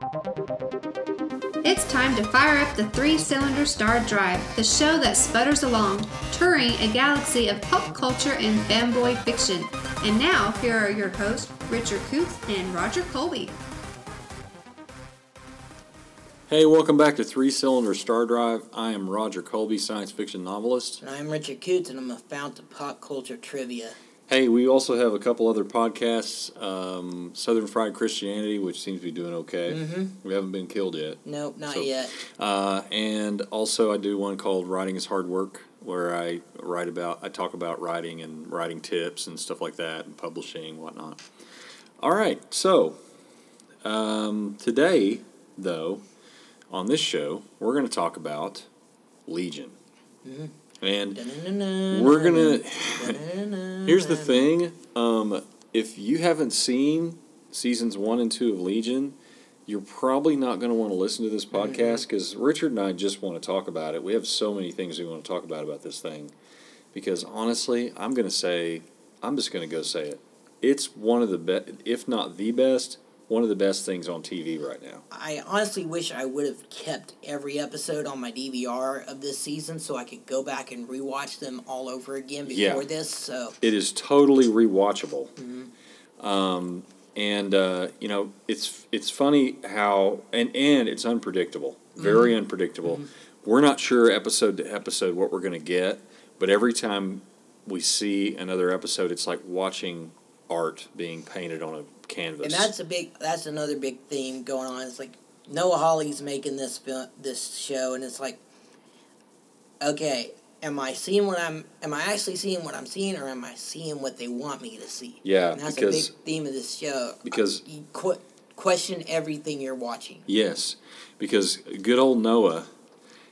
It's time to fire up the three cylinder star drive, the show that sputters along, touring a galaxy of pop culture and fanboy fiction. And now, here are your hosts, Richard Coots and Roger Colby. Hey, welcome back to Three Cylinder Star Drive. I am Roger Colby, science fiction novelist. And I'm Richard Coots, and I'm a fount of pop culture trivia. Hey, we also have a couple other podcasts um, Southern Fried Christianity, which seems to be doing okay. Mm-hmm. We haven't been killed yet. Nope, not So- yet. Uh, and also, I do one called Writing is Hard Work, where I write about, I talk about writing and writing tips and stuff like that, and publishing, whatnot. All right, so um, today, though, on this show, we're going to talk about Legion. And we're going to. Here's the thing. Um, if you haven't seen seasons one and two of Legion, you're probably not going to want to listen to this podcast because Richard and I just want to talk about it. We have so many things we want to talk about about this thing. Because honestly, I'm going to say, I'm just going to go say it. It's one of the best, if not the best, one of the best things on TV right now. I honestly wish I would have kept every episode on my DVR of this season so I could go back and rewatch them all over again before Yeah. this. So It is totally rewatchable. Um, and uh, you know, it's it's funny how and and it's unpredictable, very unpredictable. We're not sure episode to episode what we're going to get, but every time we see another episode, it's like watching art being painted on a canvas. and that's a big that's another big theme going on. It's like Noah Hawley's making this film this show and it's like okay, am I seeing what I'm am I actually seeing what I'm seeing or am I seeing what they want me to see? Yeah, And that's because- a big theme of this show. because you qu- question everything you're watching. Yes, because good old Noah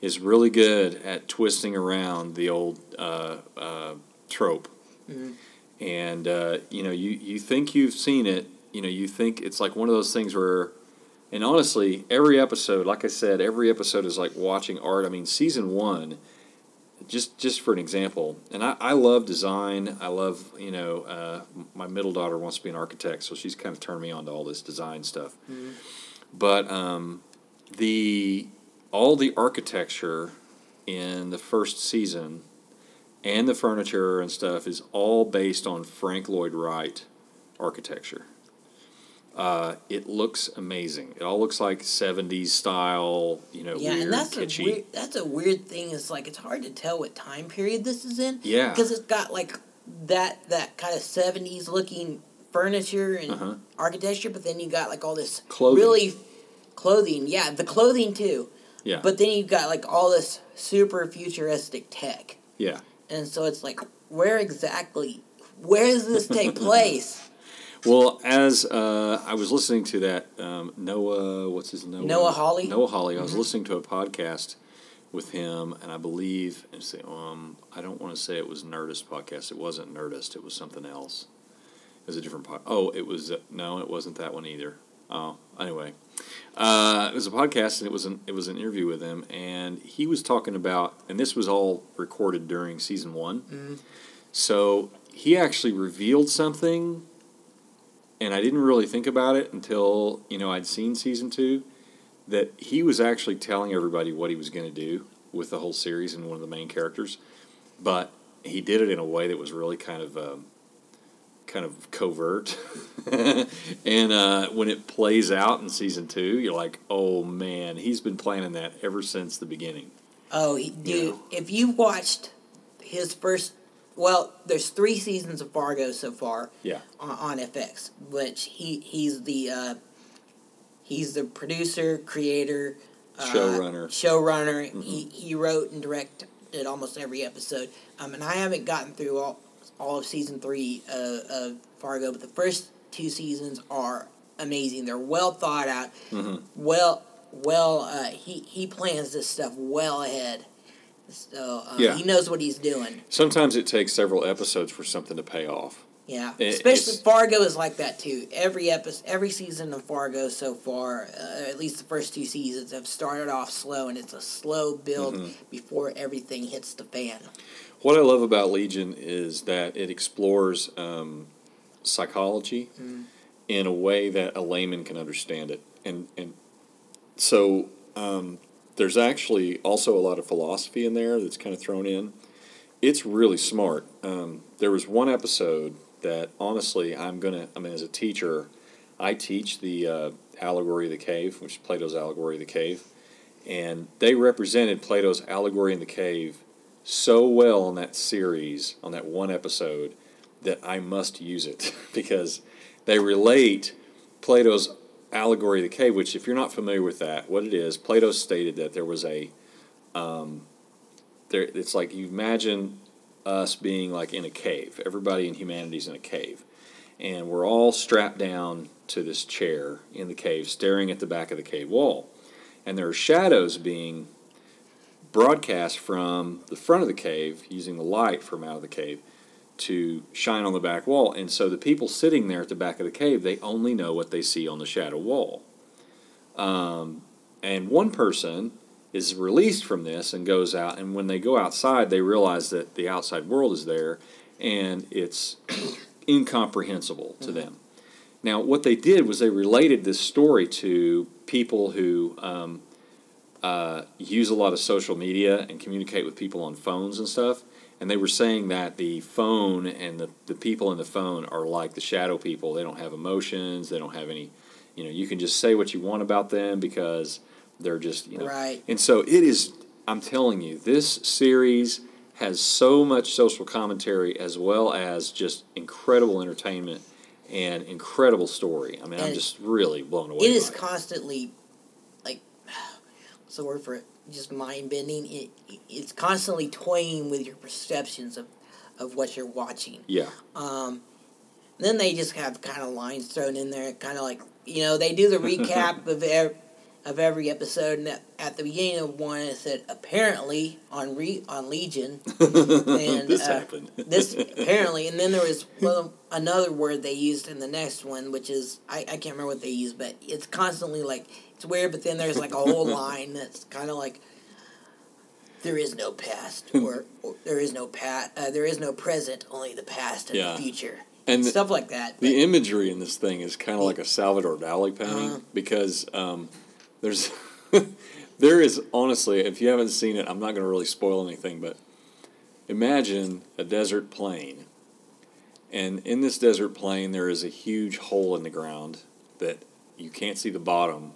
is really good at twisting around the old uh, uh, trope. Mhm. And uh, you know, you you think you've seen it. You know, you think it's like one of those things where, and honestly, every episode, like I said, every episode is like watching art. I mean, season one, just just for an example, and I, I love design. I love you know, uh, my middle daughter wants to be an architect, so she's kind of turned me on to all this design stuff. But um, the all the architecture in the first season and the furniture and stuff is all based on Frank Lloyd Wright architecture. Uh, it looks amazing. It all looks like '70s style, you know, Yeah, weird, and that's kitschy. a weird, that's a weird thing. It's like it's hard to tell what time period this is in. Yeah. because it's got like that that kind of seventies looking furniture and Uh-huh. architecture, but then you got like all this Clothing. really clothing. Yeah, the clothing too. yeah, But then you've got like all this super futuristic tech, yeah. And so it's like where exactly where does this take place? Well, as uh, I was listening to that um, Noah, what's his Noah? Noah Hawley? Noah Hawley. I was Mhm. listening to a podcast with him, and I believe, and say, um, I don't want to say it was Nerdist podcast. It wasn't Nerdist. It was something else. It was a different pod. Oh, it was uh, no, it wasn't that one either. Oh, anyway, uh, it was a podcast, and it was an it was an interview with him, and he was talking about, and this was all recorded during season one. Mhm. So he actually revealed something, and I didn't really think about it until you know I'd seen season two. That he was actually telling everybody what he was going to do with the whole series and one of the main characters, but he did it in a way that was really kind of um, kind of covert. and uh, when it plays out in season two, you're like, oh man, he's been planning that ever since the beginning. Oh, he, dude! If you watched his first, well, there's three seasons of Fargo so far. Yeah. On, on FX, which he he's the uh, he's the producer, creator, uh, Showrunner. showrunner. He he wrote and directed almost every episode. Um, and I haven't gotten through all all of season three uh, of Fargo, but the first two seasons are amazing. They're well thought out. Mhm. Well, well, uh, he he plans this stuff well ahead. So uh, Yeah. he knows what he's doing. Sometimes it takes several episodes for something to pay off. Yeah, It- especially Fargo is like that too. Every episode, every season of Fargo so far, uh, at least the first two seasons, have started off slow, and it's a slow build Mhm. before everything hits the fan. What I love about Legion is that it explores um, psychology Mm. in a way that a layman can understand it, and and so um, there's actually also a lot of philosophy in there that's kind of thrown in. It's really smart. Um, there was one episode that honestly, I'm gonna. I mean, as a teacher, I teach the uh, allegory of the cave, which is Plato's allegory of the cave, and they represented Plato's allegory in the cave so well on that series, on that one episode, that I must use it because they relate Plato's allegory of the cave. Which, if you're not familiar with that, what it is, Plato stated that there was a, um, there. It's like you imagine us being like in a cave. Everybody in humanity's in a cave, and we're all strapped down to this chair in the cave, staring at the back of the cave wall, and there are shadows being broadcast from the front of the cave using the light from out of the cave to shine on the back wall. And so the people sitting there at the back of the cave, they only know what they see on the shadow wall. Um, and one person is released from this and goes out, and when they go outside, they realize that the outside world is there and it's incomprehensible to them. Now, what they did was they related this story to people who um, uh, use a lot of social media and communicate with people on phones and stuff. And they were saying that the phone and the, the people in the phone are like the shadow people. They don't have emotions. They don't have any, you know, you can just say what you want about them because they're just, you know. Right. And so it is, I'm telling you, this series has so much social commentary as well as just incredible entertainment and incredible story. I mean, I'm just really blown away. It is constantly what's the word for it? Just mind bending. It it's constantly toying with your perceptions of of what you're watching. Yeah. Um, then they just have kind of lines thrown in there, kind of like you know they do the recap of ev- of every episode, and at, at the beginning of one it said apparently on re on Legion, and this uh, happened. this apparently, and then there was well, another word they used in the next one, which is I, I can't remember what they used, but it's constantly like it's weird. But then there's like a whole line that's kind of like there is no past or, or there is no past, uh, there is no present, only the past and Yeah. the future, And the- stuff like that. The But- imagery in this thing is kind of like a Salvador Dali painting Uh-huh. because um, there's there is honestly, if you haven't seen it, I'm not going to really spoil anything, but imagine a desert plain, and in this desert plain there is a huge hole in the ground that you can't see the bottom.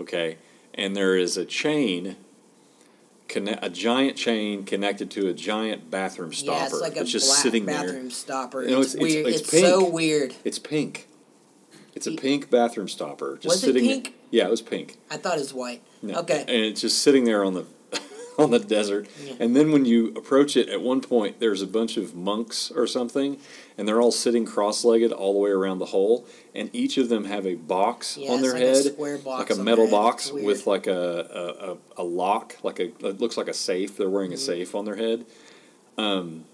Okay, and there is a chain. A giant chain connected to a giant bathroom stopper yeah, it's like a that's just sitting bathroom there. stopper. You know, it's, it's- it's- weird. it's It's, so pink. weird. It's pink. It's a pink bathroom stopper. Just Was it sitting pink? Yeah, it was pink. I thought it was white. No. Okay. And it's just sitting there on the on the desert. Yeah. And then when you approach it, at one point there's a bunch of monks or something, and they're all sitting cross-legged all the way around the hole, and each of them have a box Yeah, on their like a head, square box like a metal box with like a, a, a, a lock, like a it looks like a safe. They're wearing a Mm-hmm. safe on their head. Um,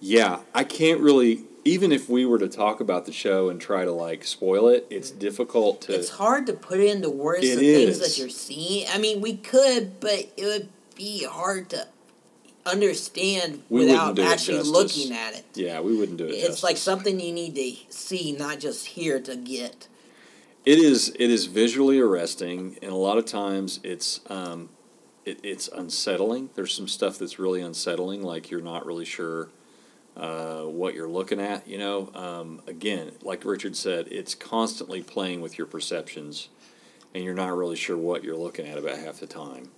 yeah, I can't really. Even if we were to talk about the show and try to like spoil it, it's difficult to. It's hard to put into words the things that you're seeing. I mean, we could, but it would be hard to understand We without actually looking at it. yeah, we wouldn't do it. It's like something you need to see, not just hear to get. It is. It is visually arresting, and a lot of times it's um, it, it's unsettling. There's some stuff that's really unsettling, like you're not really sure uh, what you're looking at. You know, um, again, like Richard said, it's constantly playing with your perceptions, and you're not really sure what you're looking at about half the time.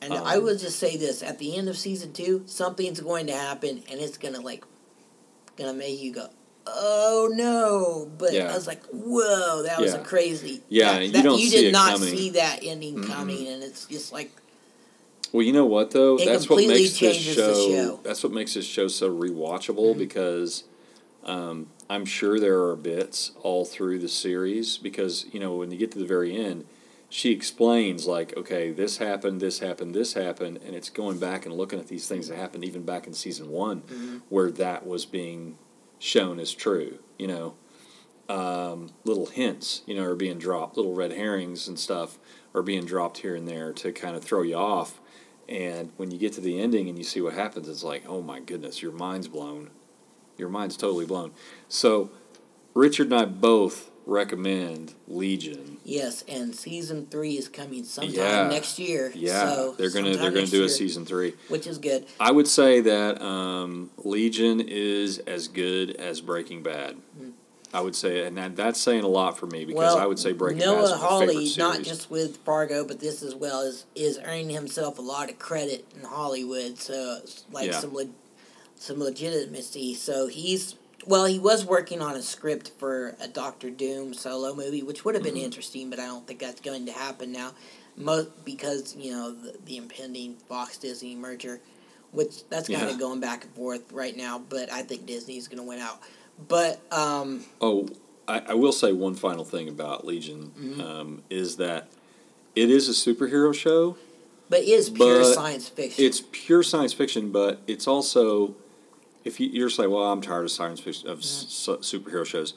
And Um, I will just say this: at the end of season two, something's going to happen, and it's gonna like, gonna make you go, "Oh no!" But Yeah. I was like, "Whoa, that was a crazy." Yeah, that, you that- don't you see did not coming. see that ending Mm-mm. coming, and it's just like, Well, you know what though? It that's what makes this show, show. That's what makes this show so rewatchable because um, I'm sure there are bits all through the series because you know when you get to the very end, she explains like, okay, this happened, this happened, this happened, and it's going back and looking at these things that happened even back in season one, where that was being shown as true. You know, um, little hints, you know, are being dropped, little red herrings and stuff are being dropped here and there to kind of throw you off. And when you get to the ending and you see what happens, it's like, oh my goodness, your mind's blown. Your mind's totally blown. So, Richard and I both recommend Legion. Yes, and season three is coming sometime Yeah. next year. Yeah, so they're gonna they're gonna do a season three. which is good. I would say that um, Legion is as good as Breaking Bad. I would say, and that, that's saying a lot for me because well, I would say Breaking Bad Noah is my favorite Hawley, not just with Fargo, but this as well, is is earning himself a lot of credit in Hollywood. So like Yeah. some le- some legitimacy. So he's well, he was working on a script for a Doctor Doom solo movie, which would have been Mm-hmm. interesting, but I don't think that's going to happen now, mo- because you know the, the impending Fox Disney merger, which that's kind Yeah. of going back and forth right now. But I think Disney's going to win out. But um, Oh, I, I will say one final thing about Legion Mm-hmm. um, is that it is a superhero show. but it is pure science fiction. It's pure science fiction, but it's also if you, you're saying, "Well, I'm tired of science fiction of s- superhero shows."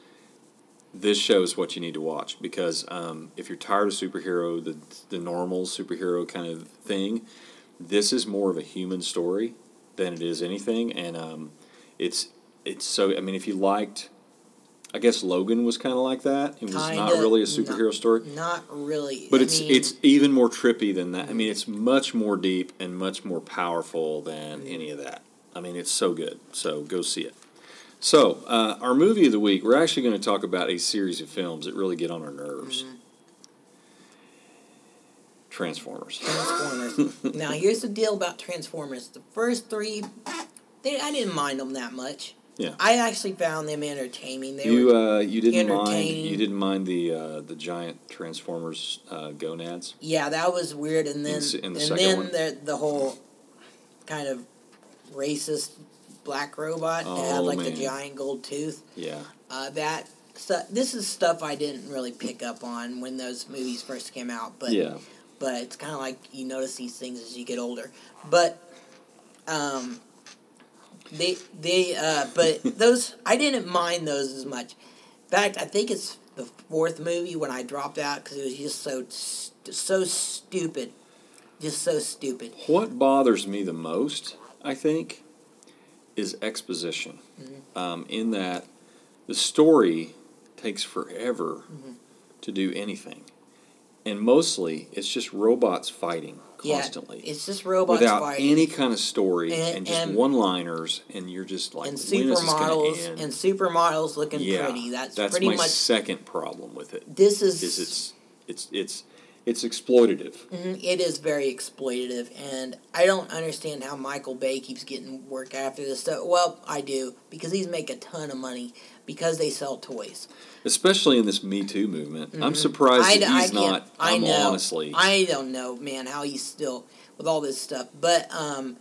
This show is what you need to watch because um, if you're tired of superhero, the the normal superhero kind of thing, this is more of a human story than it is anything, and um, it's it's so. I mean, if you liked, I guess Logan was kind of like that. It was not Kinda, really a superhero story. Not really. But I it's mean, it's even more trippy than that. I mean, it's much more deep and much more powerful than any of that. I mean, it's so good. So go see it. So uh, our movie of the week, we're actually going to talk about a series of films that really get on our nerves. Mm-hmm. Transformers. Transformers. now here's the deal about Transformers. The first three, they, I didn't mind them that much. Yeah. I actually found them entertaining. They You were, uh, you didn't mind you didn't mind the uh, the giant Transformers uh, gonads. yeah, that was weird. And then s- in the and then one. the the whole kind of racist black robot that had Oh, like the giant gold tooth. Yeah. Uh, that so, this is stuff I didn't really pick up on when those movies first came out. But yeah. but it's kind of like you notice these things as you get older. But um, they they uh, but those I didn't mind those as much. In fact, I think it's the fourth movie when I dropped out because it was just so so stupid, just so stupid. What bothers me the most, I think, is exposition. Mm-hmm. Um, in that the story takes forever Mm-hmm. to do anything. And mostly it's just robots fighting constantly. Yeah, it's just robots without fighting. any kind of story and, And- just one liners and you're just like and when is this gonna supermodels and supermodels looking yeah, pretty. That's, that's pretty my much. second problem with it. This is Is it's it's it's it's exploitative. Mhm, It is very exploitative, and I don't understand how Michael Bay keeps getting work after this stuff. Well, I do because he's make a ton of money because they sell toys. Especially in this Me Too movement. I'm surprised Mm-hmm. I, that he's not I know. honestly. I don't know, man, how he's still with all this stuff. But um,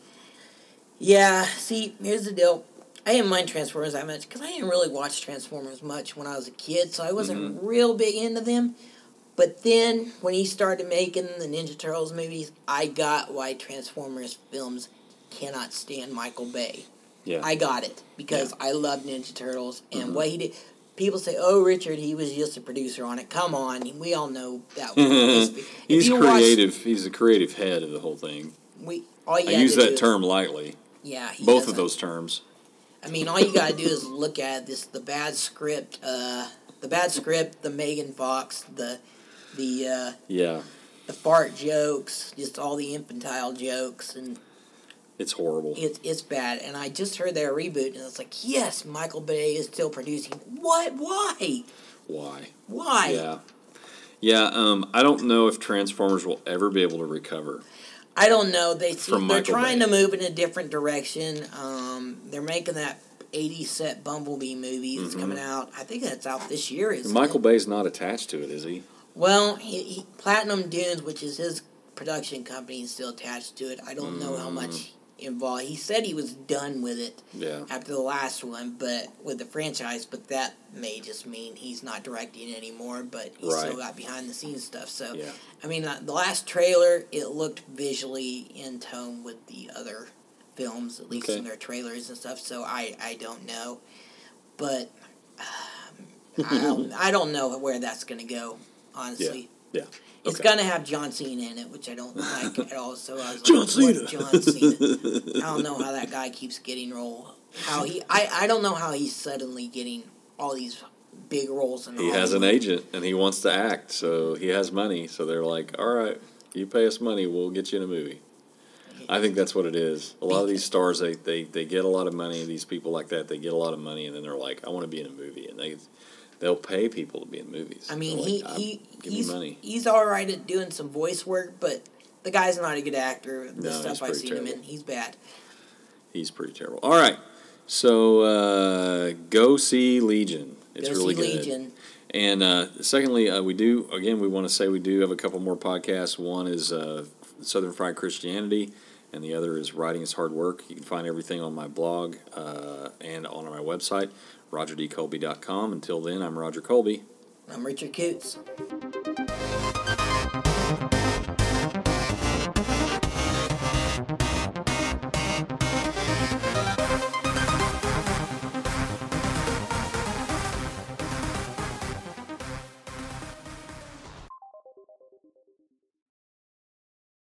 yeah. See, here's the deal. I didn't mind Transformers that much because I didn't really watch Transformers much when I was a kid, so I wasn't Mm-hmm. real big into them. But then when he started making the Ninja Turtles movies, I got why Transformers films cannot stand Michael Bay. yeah. I got it because I love Ninja Turtles and Mm-hmm. what he did. People say, "Oh, Richard, he was just a producer on it." Come on, we all know that. He's you watch- creative. He's the creative head of the whole thing. we all you I use that is- term lightly. Yeah, he Both of those terms. I mean, all you gotta do is look at this: the bad script, uh, the bad script, the Megan Fox, the the uh, Yeah, the fart jokes, just all the infantile jokes, and it's horrible. it's it's bad. And I just heard their reboot, and it's like, yes, Michael Bay is still producing. What? Why? Why? Why? Yeah. Yeah, um, I don't know if Transformers will ever be able to recover. I don't know. They From they're Michael trying Bay. to move in a different direction. Um, they're making that 80 set Bumblebee movie that's coming out. I think that's out this year. Is Mm-hmm. Michael Bay's not attached to it, is he? Well, he, he, Platinum Dunes, which is his production company, is still attached to it. I don't know how Mm. much involved. He said he was done with it Yeah. after the last one, but with the franchise. But that may just mean he's not directing anymore. But he Right. still got behind the scenes stuff. So, Yeah. I mean, uh, the last trailer it looked visually in tone with the other films, at least Okay. in their trailers and stuff. So I I don't know, but. Um, I don't, I don't know where that's going to go, honestly. Yeah. It's Okay. gonna have John Cena in it, which I don't like at all. So I was John like, Cena. John Cena? I don't know how that guy keeps getting role. How he? I, I don't know how he's suddenly getting all these big roles in he has an agent and he wants to act, so he has money. So they're like, "All right, you pay us money, we'll get you in a movie." I think that's what it is. A lot of these stars, they, they, they get a lot of money. These people like that, they get a lot of money, and then they're like, "I want to be in a movie," and they they'll pay people to be in movies. I mean, he, like, he give he's me money. he's all right at doing some voice work, but the guy's not a good actor. The No, he's stuff I've seen him terrible. in, he's bad. He's pretty terrible. All right, so uh, go see Legion. It's Go really see good. Legion. And uh, secondly, uh, we do again. We want to say we do have a couple more podcasts. One is uh, Southern Fried Christianity, and the other is Writing is Hard Work. You can find everything on my blog uh, and on my website, rogerdcolby.com. Until then, I'm Roger Colby. I'm Richard Coots.